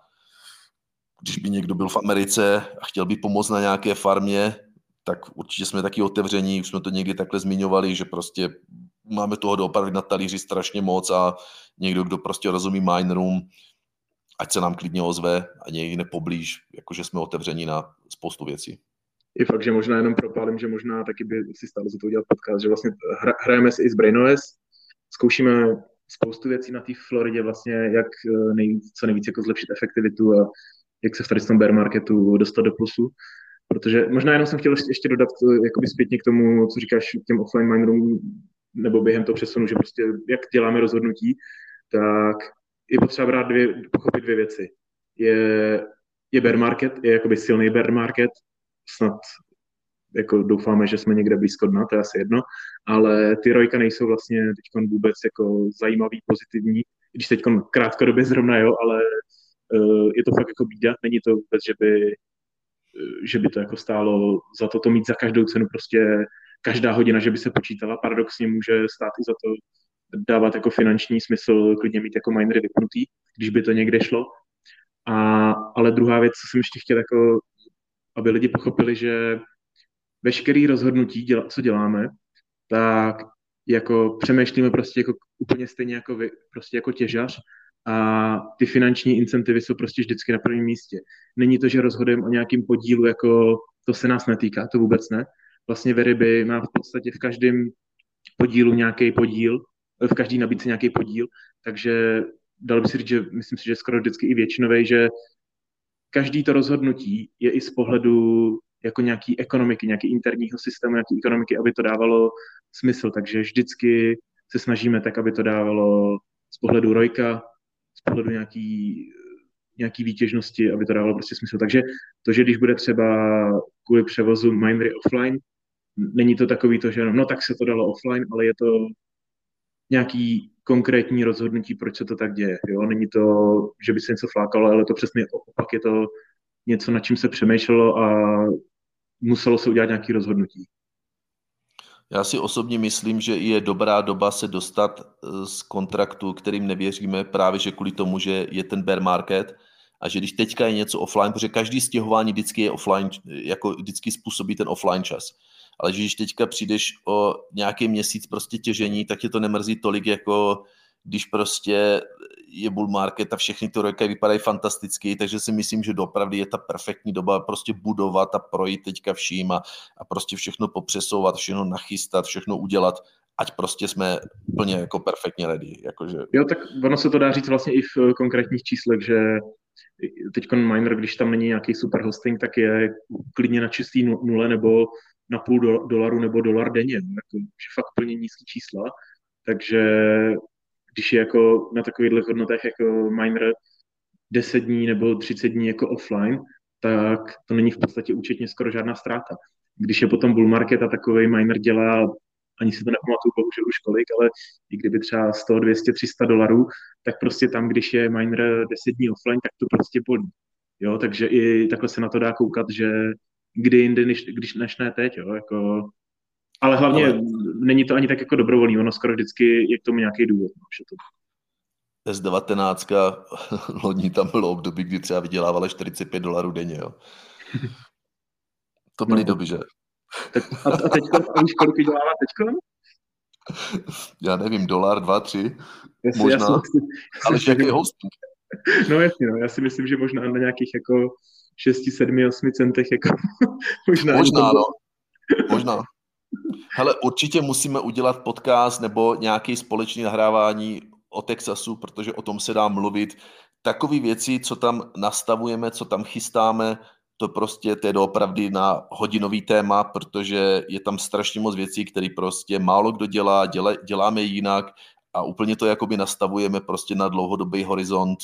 když by někdo byl v Americe a chtěl by pomoct na nějaké farmě, tak určitě jsme taky otevření, už jsme to někdy takhle zmiňovali, že prostě máme toho doopravdy na talíři strašně moc a někdo, kdo prostě rozumí minerům, ať se nám klidně ozve a někdy poblíž, jakože jsme otevření na spoustu věcí je fakt, že možná jenom propálím, že možná taky by si stálo za to udělat podcast, že vlastně hra, hrajeme si i s BrainOS, zkoušíme spoustu věcí na té Floridě vlastně, jak eh, nejvíc, co nejvíc jako zlepšit efektivitu a jak se v tady tom bear marketu dostat do plusu. Protože možná jenom jsem chtěl ještě dodat eh, jakoby zpětně k tomu, co říkáš těm offline minerům, nebo během toho přesunu, že prostě jak děláme rozhodnutí, tak je potřeba brát dvě, pochopit dvě věci. Je, je bear market, je jakoby silný bear market, snad jako doufáme, že jsme někde blízko dna, to je asi jedno, ale ty rojka nejsou vlastně teď vůbec jako zajímavý, pozitivní, když teď krátkodobě zrovna jo, ale uh, je to fakt jako bída, není to vůbec, že by, uh, že by to jako stálo za to to mít za každou cenu prostě každá hodina, že by se počítala, paradoxně může stát i za to dávat jako finanční smysl, klidně mít jako minery vypnutý, když by to někde šlo. A, ale druhá věc, co jsem ještě chtěl jako aby lidi pochopili, že veškerý rozhodnutí, děla, co děláme, tak jako přemýšlíme prostě jako úplně stejně jako vy, prostě jako těžař a ty finanční incentivy jsou prostě vždycky na prvním místě. Není to, že rozhodujeme o nějakém podílu, jako to se nás netýká, to vůbec ne. Vlastně Veryby má v podstatě v každém podílu nějaký podíl, v každý nabídce nějaký podíl, takže dal by si říct, že myslím si, že skoro vždycky i většinový, že každý to rozhodnutí je i z pohledu jako nějaký ekonomiky, nějaký interního systému, nějaký ekonomiky, aby to dávalo smysl. Takže vždycky se snažíme tak, aby to dávalo z pohledu Rojka, z pohledu nějaký, nějaký výtěžnosti, aby to dávalo prostě smysl. Takže to, že když bude třeba kvůli převozu minery offline, není to takový to, že no tak se to dalo offline, ale je to nějaký konkrétní rozhodnutí, proč se to tak děje. Jo? Není to, že by se něco flákalo, ale to přesně opak je to něco, nad čím se přemýšlelo a muselo se udělat nějaké rozhodnutí. Já si osobně myslím, že je dobrá doba se dostat eh, z kontraktu, kterým nevěříme, právě že kvůli tomu, že je ten bear market a že když teďka je něco offline, protože každý stěhování vždycky je offline, jako vždycky způsobí ten offline čas ale že když teďka přijdeš o nějaký měsíc prostě těžení, tak tě to nemrzí tolik, jako když prostě je bull market a všechny ty roky vypadají fantasticky, takže si myslím, že dopravdy je ta perfektní doba prostě budovat a projít teďka vším a, a prostě všechno popřesouvat, všechno nachystat, všechno udělat, ať prostě jsme úplně jako perfektně ready. Jakože... Jo, tak ono se to dá říct vlastně i v konkrétních číslech, že teď miner, když tam není nějaký super hosting, tak je klidně na čistý nule nebo na půl dolaru nebo dolar denně, jako, že fakt plně nízký čísla, takže když je jako na takových hodnotách jako miner 10 dní nebo 30 dní jako offline, tak to není v podstatě účetně skoro žádná ztráta. Když je potom bull market a takový miner dělá, ani si to nepamatuju bohužel už kolik, ale i kdyby třeba 100, 200, 300 dolarů, tak prostě tam, když je miner 10 dní offline, tak to prostě bolí. Jo, takže i takhle se na to dá koukat, že kdy jindy, než, když než ne teď, jo, jako, ale hlavně ale... není to ani tak jako dobrovolný, ono skoro vždycky je k tomu nějaký důvod, no, to S19, lodní tam bylo období, kdy třeba vydělávala 45 dolarů denně, jo. To byly no. doby, že? Tak a, a teď, víš, kolik vydělává teďko? Já nevím, dolar, dva, tři, jasně, možná, jasně, jasně, ale jaký hosting? No jasně, no, já si myslím, že možná na nějakých jako 6, 7, 8 centech jako možná. Možná, no. Možná. Hele, určitě musíme udělat podcast nebo nějaký společný nahrávání o Texasu, protože o tom se dá mluvit. Takové věci, co tam nastavujeme, co tam chystáme, to prostě to je doopravdy na hodinový téma, protože je tam strašně moc věcí, které prostě málo kdo dělá, dělá, děláme jinak a úplně to jakoby nastavujeme prostě na dlouhodobý horizont,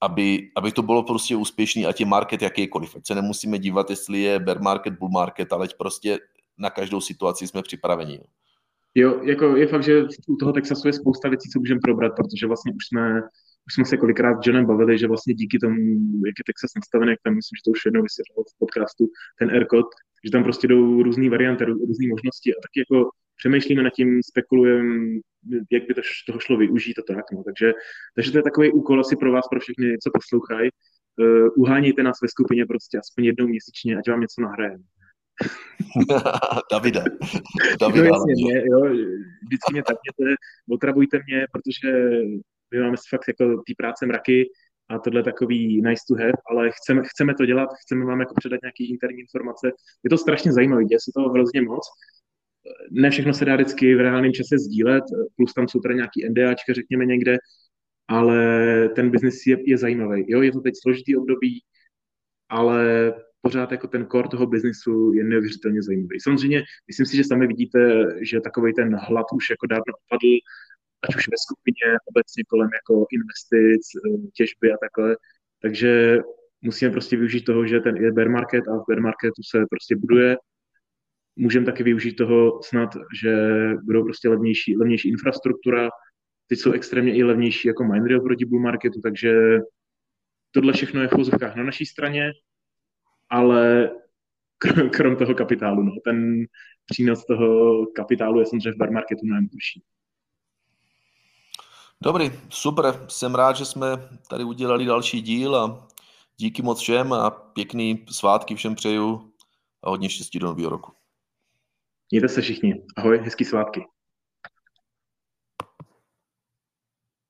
aby, aby to bylo prostě úspěšný, ať je market jakýkoliv. Ať se nemusíme dívat, jestli je bear market, bull market, ale prostě na každou situaci jsme připraveni. Jo, jako je fakt, že u toho Texasu je spousta věcí, co můžeme probrat, protože vlastně už jsme, už jsme se kolikrát s Johnem bavili, že vlastně díky tomu, jak je Texas nastavený, jak tam myslím, že to už jednou vysvětlil v podcastu, ten AirCode, že tam prostě jdou různé varianty, různé možnosti a taky jako přemýšlíme nad tím, spekulujeme, jak by to, toho šlo využít a tak. No. Takže, takže to je takový úkol asi pro vás, pro všechny, co poslouchají. Uh, uhánějte nás ve skupině prostě aspoň jednou měsíčně, ať vám něco nahrajeme. Davida. Davida no jasně, mě, jo, vždycky mě tapněte, otravujte mě, protože my máme fakt jako ty práce mraky a tohle takový nice to have, ale chceme, chceme to dělat, chceme vám jako předat nějaké interní informace. Je to strašně zajímavé, děje se toho hrozně moc. Ne všechno se dá vždycky v reálném čase sdílet, plus tam jsou tady nějaký NDAčka, řekněme někde, ale ten biznis je, je zajímavý. Jo, je to teď složitý období, ale pořád jako ten core toho biznisu je neuvěřitelně zajímavý. Samozřejmě, myslím si, že sami vidíte, že takový ten hlad už jako dávno opadl, ať už ve skupině, obecně kolem jako investic, těžby a takhle. Takže musíme prostě využít toho, že ten je bear market a v bear marketu se prostě buduje. Můžeme taky využít toho snad, že budou prostě levnější, levnější infrastruktura, teď jsou extrémně i levnější jako minery oproti bull marketu, takže tohle všechno je v pozovkách na naší straně ale krom toho kapitálu. No. Ten přínos toho kapitálu je samozřejmě v bar marketu mnohem vyšší. Dobrý, super. Jsem rád, že jsme tady udělali další díl a díky moc všem a pěkný svátky všem přeju a hodně štěstí do nového roku. Mějte se všichni. Ahoj, hezký svátky.